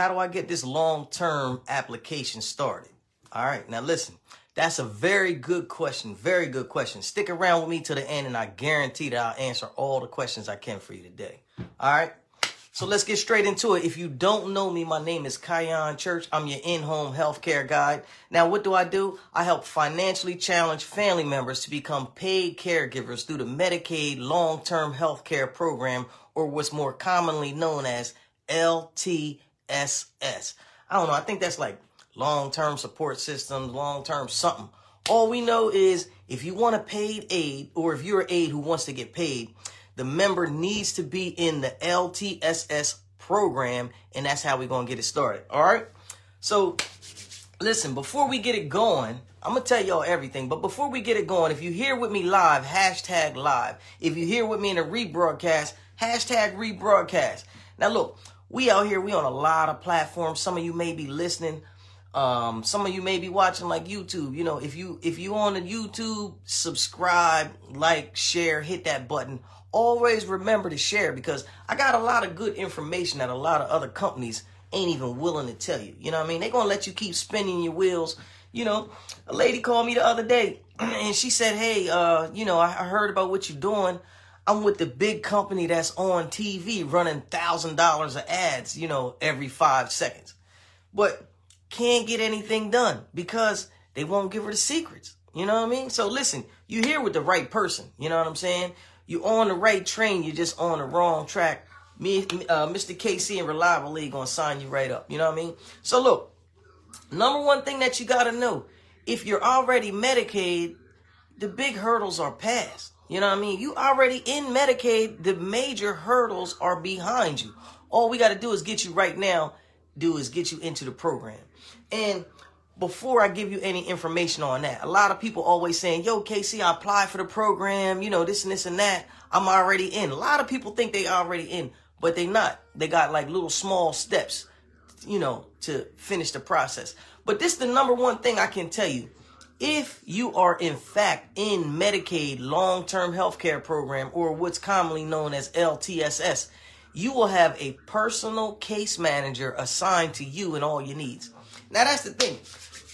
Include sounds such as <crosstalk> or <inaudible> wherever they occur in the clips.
how do I get this long-term application started? All right, now listen, that's a very good question. Very good question. Stick around with me to the end, and I guarantee that I'll answer all the questions I can for you today. All right. So let's get straight into it. If you don't know me, my name is Kion Church. I'm your in-home healthcare guide. Now, what do I do? I help financially challenged family members to become paid caregivers through the Medicaid long-term healthcare program, or what's more commonly known as LTSS. I don't know. I think that's like long-term support system, long-term something. All we know is if you want a paid aid, or if you're an aid who wants to get paid, the member needs to be in the LTSS program, and that's how we're gonna get it started. All right. So, listen, before we get it going, I'm gonna tell y'all everything. But before we get it going, if you here with me live, hashtag live. If you here with me in a rebroadcast, hashtag rebroadcast. Now look, we out here, we on a lot of platforms. Some of you may be listening. Um, some of you may be watching like YouTube. You know, if you if you on the YouTube, subscribe, like, share, hit that button always remember to share because I got a lot of good information that a lot of other companies ain't even willing to tell you. You know what I mean? They're going to let you keep spinning your wheels. You know, a lady called me the other day <clears throat> and she said, Hey, uh, you know, I heard about what you're doing. I'm with the big company that's on TV running thousand dollars of ads, you know, every five seconds. But can't get anything done because they won't give her the secrets. You know what I mean? So listen, you're here with the right person. You know what I'm saying? You're on the right train, you're just on the wrong track. Me, uh, Mr. KC and Reliable Aid gonna sign you right up. You know what I mean? So look, number one thing that you gotta know, if you're already Medicaid, the big hurdles are past. You know what I mean? You already in Medicaid, the major hurdles are behind you. All we gotta do is get you right now, do is get you into the program. And before I give you any information on that. A lot of people always saying, yo, KC, I applied for the program, you know, this and this and that. I'm already in. A lot of people think they already in, but they not. They got like little small steps, you know, to finish the process. But this is the number one thing I can tell you. If you are in fact in Medicaid long-term healthcare program or what's commonly known as LTSS, you will have a personal case manager assigned to you and all your needs. Now that's the thing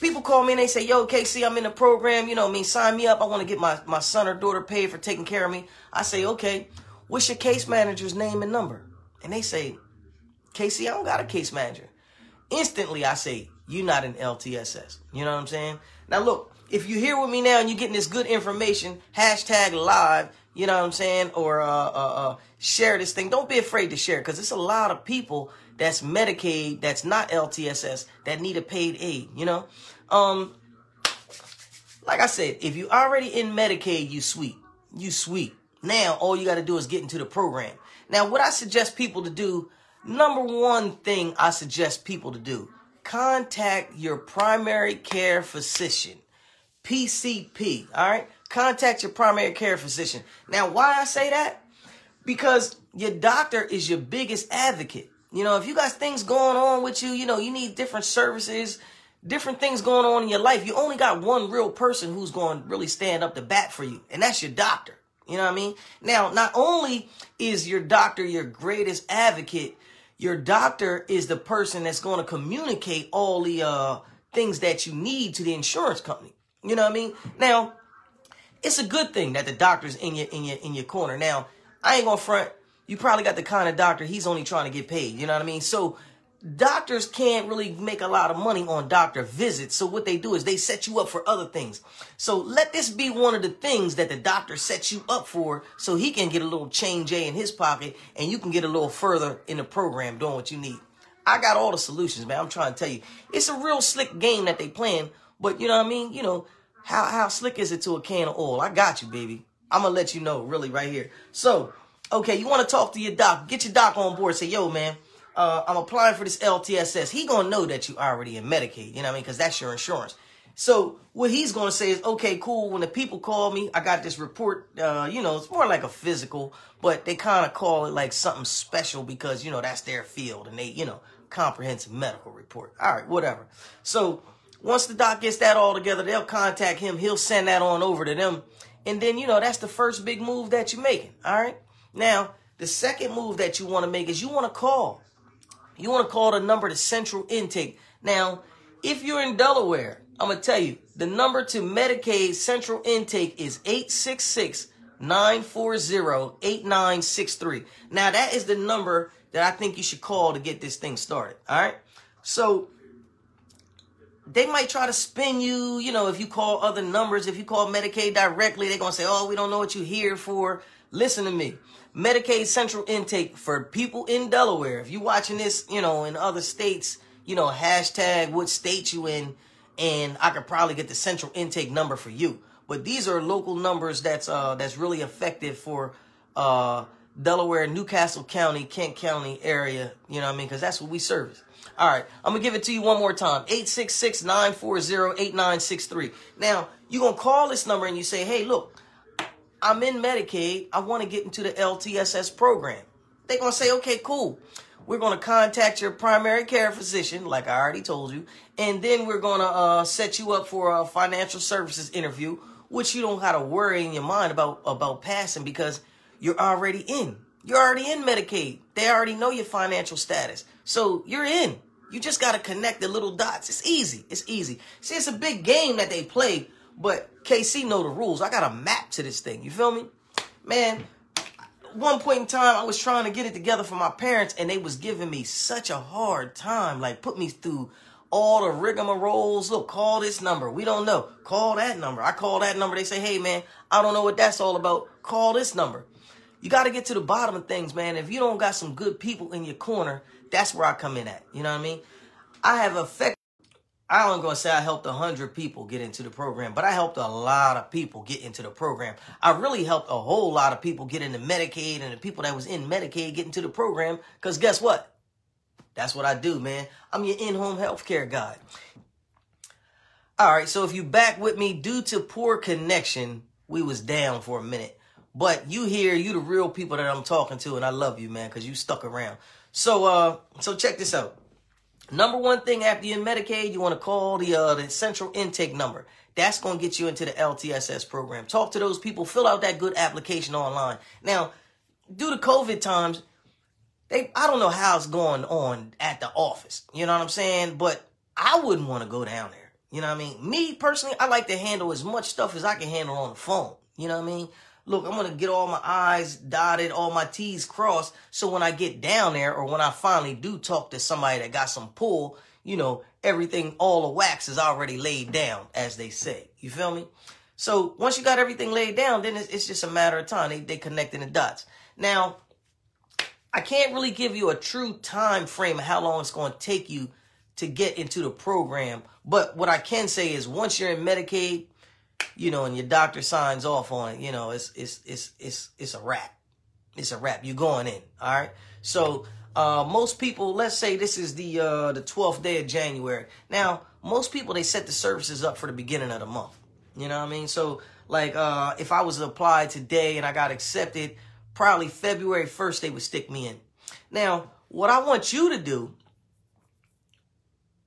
people call me and they say, yo, KC, I'm in the program. You know I mean? Sign me up. I want to get my, my son or daughter paid for taking care of me. I say, okay, what's your case manager's name and number? And they say, KC, I don't got a case manager. Instantly, I say, you're not an LTSS. You know what I'm saying? Now, look, if you're here with me now and you're getting this good information, hashtag live, you know what I'm saying? Or uh, uh, uh, share this thing. Don't be afraid to share because it's a lot of people that's Medicaid, that's not LTSS, that need a paid aid, you know? Um, like I said, if you already in Medicaid, you sweet. You sweet. Now, all you got to do is get into the program. Now, what I suggest people to do, number one thing I suggest people to do, contact your primary care physician, PCP, all right? Contact your primary care physician. Now, why I say that? Because your doctor is your biggest advocate. You know, if you got things going on with you, you know, you need different services, different things going on in your life. You only got one real person who's going to really stand up to bat for you, and that's your doctor. You know what I mean? Now, not only is your doctor your greatest advocate, your doctor is the person that's going to communicate all the uh, things that you need to the insurance company. You know what I mean? Now, it's a good thing that the doctor's in your in your in your corner. Now, I ain't gonna front you probably got the kind of doctor he's only trying to get paid. You know what I mean? So doctors can't really make a lot of money on doctor visits. So what they do is they set you up for other things. So let this be one of the things that the doctor sets you up for so he can get a little change A in his pocket and you can get a little further in the program doing what you need. I got all the solutions, man. I'm trying to tell you. It's a real slick game that they playing, but you know what I mean? You know, how how slick is it to a can of oil? I got you, baby. I'm gonna let you know really right here. So Okay, you want to talk to your doc. Get your doc on board. Say, yo, man, uh, I'm applying for this LTSS. He to know that you already in Medicaid. You know what I mean? Because that's your insurance. So what he's to say is, okay, cool. When the people call me, I got this report. Uh, you know, it's more like a physical, but they kind of call it like something special because, you know, that's their field and they, you know, comprehensive medical report. All right, whatever. So once the doc gets that all together, they'll contact him. He'll send that on over to them. And then, you know, that's the first big move that you're making. All right. Now, the second move that you want to make is you want to call. You want to call the number to central intake. Now, if you're in Delaware, I'm going to tell you the number to Medicaid central intake is 866 940 8963. Now, that is the number that I think you should call to get this thing started. All right. So, they might try to spin you, you know, if you call other numbers, if you call Medicaid directly, they're going to say, oh, we don't know what you're here for. Listen to me. Medicaid central intake for people in Delaware. If you're watching this, you know, in other states, you know, hashtag what state you in, and I could probably get the central intake number for you. But these are local numbers that's uh that's really effective for uh Delaware, New Castle County, Kent County area, you know what I mean? Because that's what we service. All right, I'm gonna give it to you one more time 866 940 8963. Now, you're gonna call this number and you say, hey, look, I'm in Medicaid. I wanna get into the LTSS program. They're gonna say, okay, cool. We're gonna contact your primary care physician, like I already told you, and then we're gonna uh, set you up for a financial services interview, which you don't have to worry in your mind about about passing because you're already in. You're already in Medicaid. They already know your financial status. So you're in. You just got to connect the little dots. It's easy. It's easy. See, it's a big game that they play, but KC know the rules. I got a map to this thing. You feel me? Man, one point in time, I was trying to get it together for my parents, and they was giving me such a hard time. Like, put me through all the rigmaroles. Look, call this number. We don't know. Call that number. I call that number. They say, hey, man, I don't know what that's all about. Call this number. You got to get to the bottom of things, man. If you don't got some good people in your corner, that's where I come in at. You know what I mean? I have effect. I ain't gonna say I helped a hundred people get into the program, but I helped a lot of people get into the program. I really helped a whole lot of people get into Medicaid and the people that was in Medicaid get into the program. Cause guess what? That's what I do, man. I'm your in-home healthcare guy. All right, so if you back with me due to poor connection, we was down for a minute. But you here, you the real people that I'm talking to, and I love you, man, because you stuck around. So uh so check this out. Number one thing after you're in Medicaid, you want to call the uh the central intake number. That's gonna get you into the LTSS program. Talk to those people, fill out that good application online. Now, due to COVID times, they I don't know how it's going on at the office. You know what I'm saying? But I wouldn't want to go down there. You know what I mean? Me personally, I like to handle as much stuff as I can handle on the phone. You know what I mean? Look, I'm going to get all my I's dotted, all my T's crossed. So when I get down there or when I finally do talk to somebody that got some pull, you know, everything, all the wax is already laid down, as they say. You feel me? So once you got everything laid down, then it's, it's just a matter of time. They, they connecting the dots. Now, I can't really give you a true time frame of how long it's going to take you to get into the program. But what I can say is once you're in Medicaid, you know, and your doctor signs off on it, you know, it's it's it's it's it's a wrap. It's a wrap. You're going in. All right. So uh, most people, let's say this is the uh, the 12th day of January. Now, most people they set the services up for the beginning of the month. You know what I mean? So like uh, if I was to apply today and I got accepted, probably February 1st they would stick me in. Now, what I want you to do,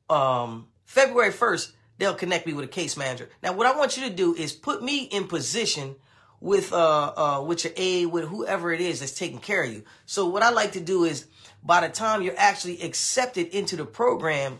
um, February 1st, they'll connect me with a case manager. Now, what I want you to do is put me in position with uh, uh with your aide, with whoever it is that's taking care of you. So what I like to do is by the time you're actually accepted into the program,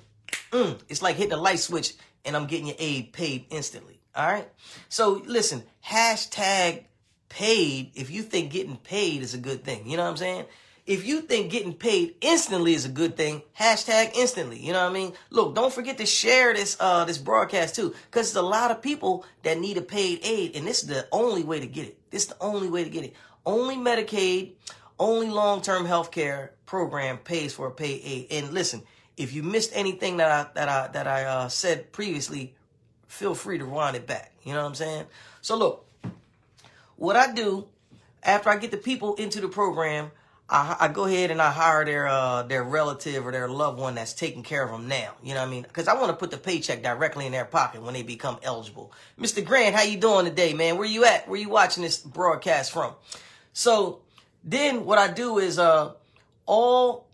mm, it's like hitting a light switch and I'm getting your aide paid instantly. All right. So listen, hashtag paid if you think getting paid is a good thing. You know what I'm saying? If you think getting paid instantly is a good thing, hashtag instantly. You know what I mean? Look, don't forget to share this uh this broadcast too, because there's a lot of people that need a paid aid, and this is the only way to get it. This is the only way to get it. Only Medicaid, only long-term health care program pays for a paid aid. And listen, if you missed anything that I that I that I uh, said previously, feel free to rewind it back. You know what I'm saying? So look, what I do after I get the people into the program, I, I, go ahead and I hire their uh, their relative or their loved one that's taking care of them now. You know what I mean? Because I want to put the paycheck directly in their pocket when they become eligible. Mr. Grant, how you doing today, man? Where you at? Where you watching this broadcast from? So then what I do is uh all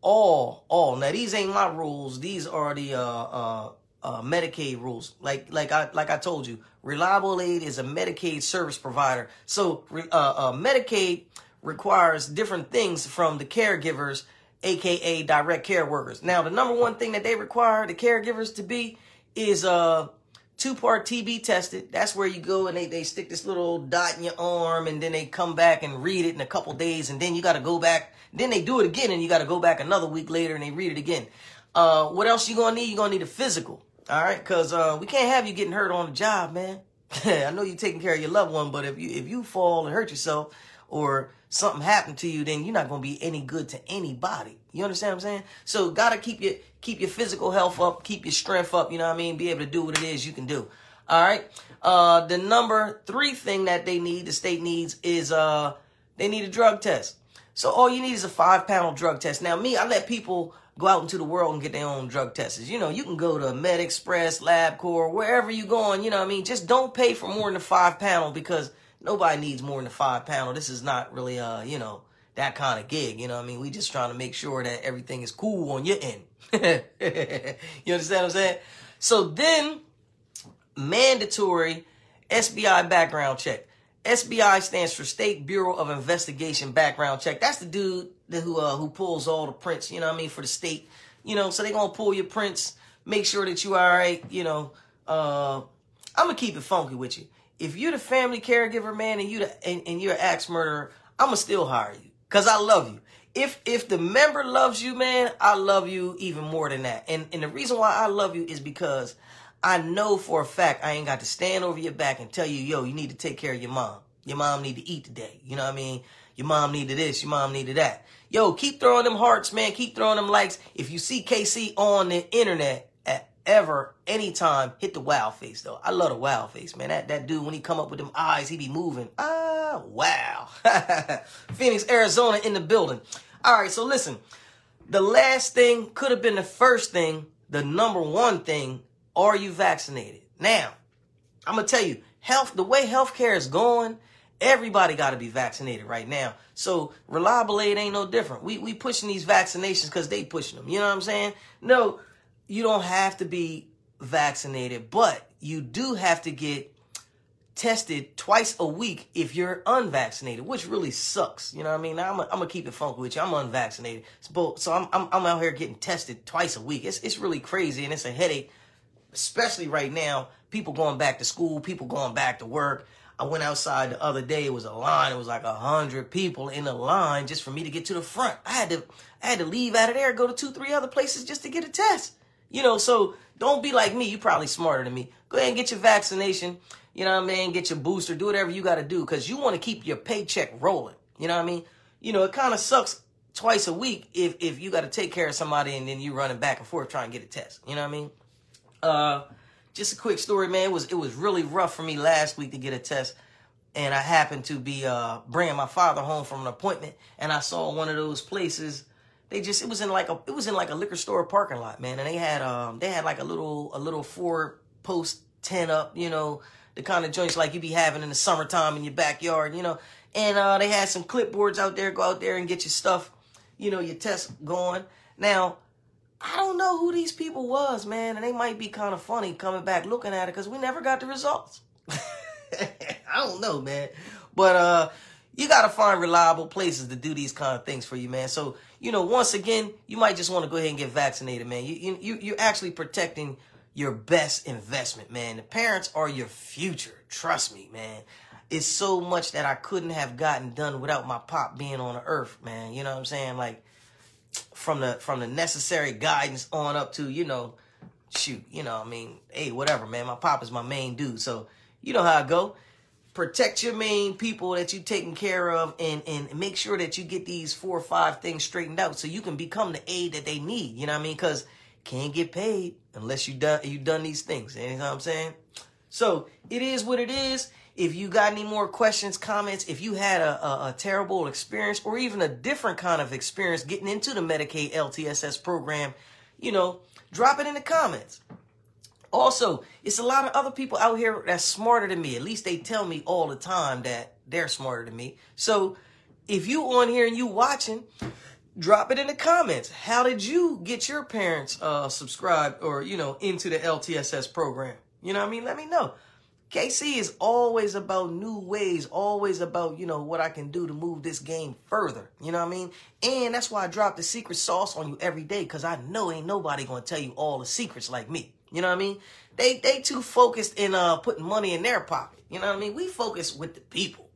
all all now these ain't my rules. These are the uh uh uh, Medicaid rules. Like like I like I told you, Reliable Aid is a Medicaid service provider. So uh, uh, Medicaid requires different things from the caregivers aka direct care workers. Now, the number one thing that they require the caregivers to be is uh two part TB tested. That's where you go and they, they stick this little dot in your arm and then they come back and read it in a couple days and then you got to go back. Then they do it again and you got to go back another week later and they read it again. Uh, what else you gonna need? You gonna need a physical. All right, cause uh, we can't have you getting hurt on the job, man. <laughs> I know you're taking care of your loved one, but if you if you fall and hurt yourself or something happened to you, then you're not gonna be any good to anybody. You understand what I'm saying? So gotta keep your keep your physical health up, keep your strength up. You know what I mean? Be able to do what it is you can do. All right. Uh, the number three thing that they need, the state needs, is uh, they need a drug test. So all you need is a five panel drug test. Now, me, I let people go out into the world and get their own drug tests. You know, you can go to MedExpress, LabCorp, wherever you're going, you know what I mean? Just don't pay for more than a five panel because nobody needs more than a five panel. This is not really, uh, you know, that kind of gig. You know what I mean? We just trying to make sure that everything is cool on your end. <laughs> you understand what I'm saying? So then, mandatory SBI background check. SBI stands for State Bureau of Investigation Background Check. That's the dude that, who uh, who pulls all the prints. You know what I mean for the state. You know, so they gonna pull your prints, make sure that you all right. You know, uh, I'm gonna keep it funky with you. If you're the family caregiver, man, and you the, and, and you're an axe murderer, I'm gonna still hire you because I love you. If if the member loves you, man, I love you even more than that. And and the reason why I love you is because I know for a fact I ain't got to stand over your back and tell you, yo, you need to take care of your mom. Your mom need to eat today. You know what I mean? Your mom needed this. Your mom needed that. Yo, keep throwing them hearts, man. Keep throwing them likes. If you see KC on the internet ever, anytime, hit the wow face though. I love the wow face, man. That that dude when he come up with them eyes, he be moving. Ah, wow. <laughs> Phoenix, Arizona in the building. All right, so listen. The last thing could have been the first thing. The number one thing are you vaccinated? Now, I'm gonna tell you, health, the way healthcare is going, everybody got to be vaccinated right now. So reliable aid ain't no different. We we pushing these vaccinations because they pushing them. You know what I'm saying? No, you don't have to be vaccinated, but you do have to get tested twice a week if you're unvaccinated, which really sucks. You know what I mean? I'm gonna keep it funky with you. I'm unvaccinated, so, so I'm, I'm I'm out here getting tested twice a week. It's it's really crazy and it's a headache especially right now, people going back to school, people going back to work. I went outside the other day. It was a line. It was like a hundred people in a line just for me to get to the front. I had to, I had to leave out of there, go to two, three other places just to get a test. You know, so don't be like me. You probably smarter than me. Go ahead and get your vaccination. You know what I mean? Get your booster. Do whatever you got to do because you want to keep your paycheck rolling. You know what I mean? You know, it kind of sucks twice a week if if you got to take care of somebody and then you running back and forth trying to get a test. You know what I mean? Uh, just a quick story, man. It was it was really rough for me last week to get a test, and I happened to be uh bringing my father home from an appointment, and I saw one of those places. They just it was in like a it was in like a liquor store parking lot, man, and they had um they had like a little a little four post tent up, you know, the kind of joints like you be having in the summertime in your backyard, you know. And uh, they had some clipboards out there. Go out there and get your stuff, you know, your test going. Now I don't know who these people was, man, and they might be kind of funny coming back looking at it because we never got the results. <laughs> I don't know, man, but uh, you got to find reliable places to do these kind of things for you, man. So you know, once again, you might just want to go ahead and get vaccinated, man. You you you're actually protecting your best investment, man. The parents are your future. Trust me, man. It's so much that I couldn't have gotten done without my pop being on the earth, man. You know what I'm saying? Like from the from the necessary guidance on up to you know shoot you know i mean hey whatever man my pop is my main dude so you know how i go protect your main people that you're taking care of and and make sure that you get these four or five things straightened out so you can become the aid that they need. You know what i mean? Because can't get paid unless you done you done these things. You know what i'm saying? So it is what it is. If you got any more questions, comments, if you had a, a, a, terrible experience or even a different kind of experience getting into the Medicaid LTSS program, you know, drop it in the comments. Also, it's a lot of other people out here that's smarter than me. At least they tell me all the time that they're smarter than me. So if you on here and you watching, drop it in the comments. How did you get your parents uh, subscribed or, you know, into the LTSS program? You know what I mean? Let me know. KC is always about new ways, always about, you know, what I can do to move this game further. You know what I mean? And that's why I drop the secret sauce on you every day, because I know ain't nobody gonna tell you all the secrets like me. You know what I mean? They they too focused in uh putting money in their pocket. You know what I mean? We focus with the people.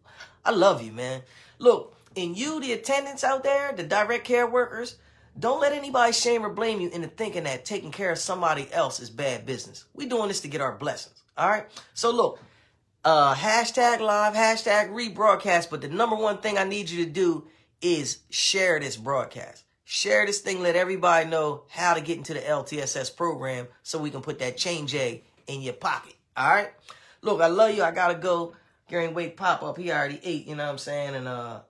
I love you, man. Look, and you, the attendants out there, the direct care workers, don't let anybody shame or blame you into thinking that taking care of somebody else is bad business. We doing this to get our blessings. All right. So look, uh, hashtag live, hashtag rebroadcast. But the number one thing I need you to do is share this broadcast. Share this thing. Let everybody know how to get into the LTSS program so we can put that change A in your pocket. All right. Look, I love you. I gotta go. Gary Wake pop up. He already ate. You know what I'm saying? And uh,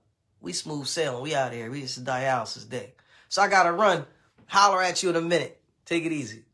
we smooth sailing. We out here. We just dialysis day. So I gotta run. Holler at you in a minute. Take it easy.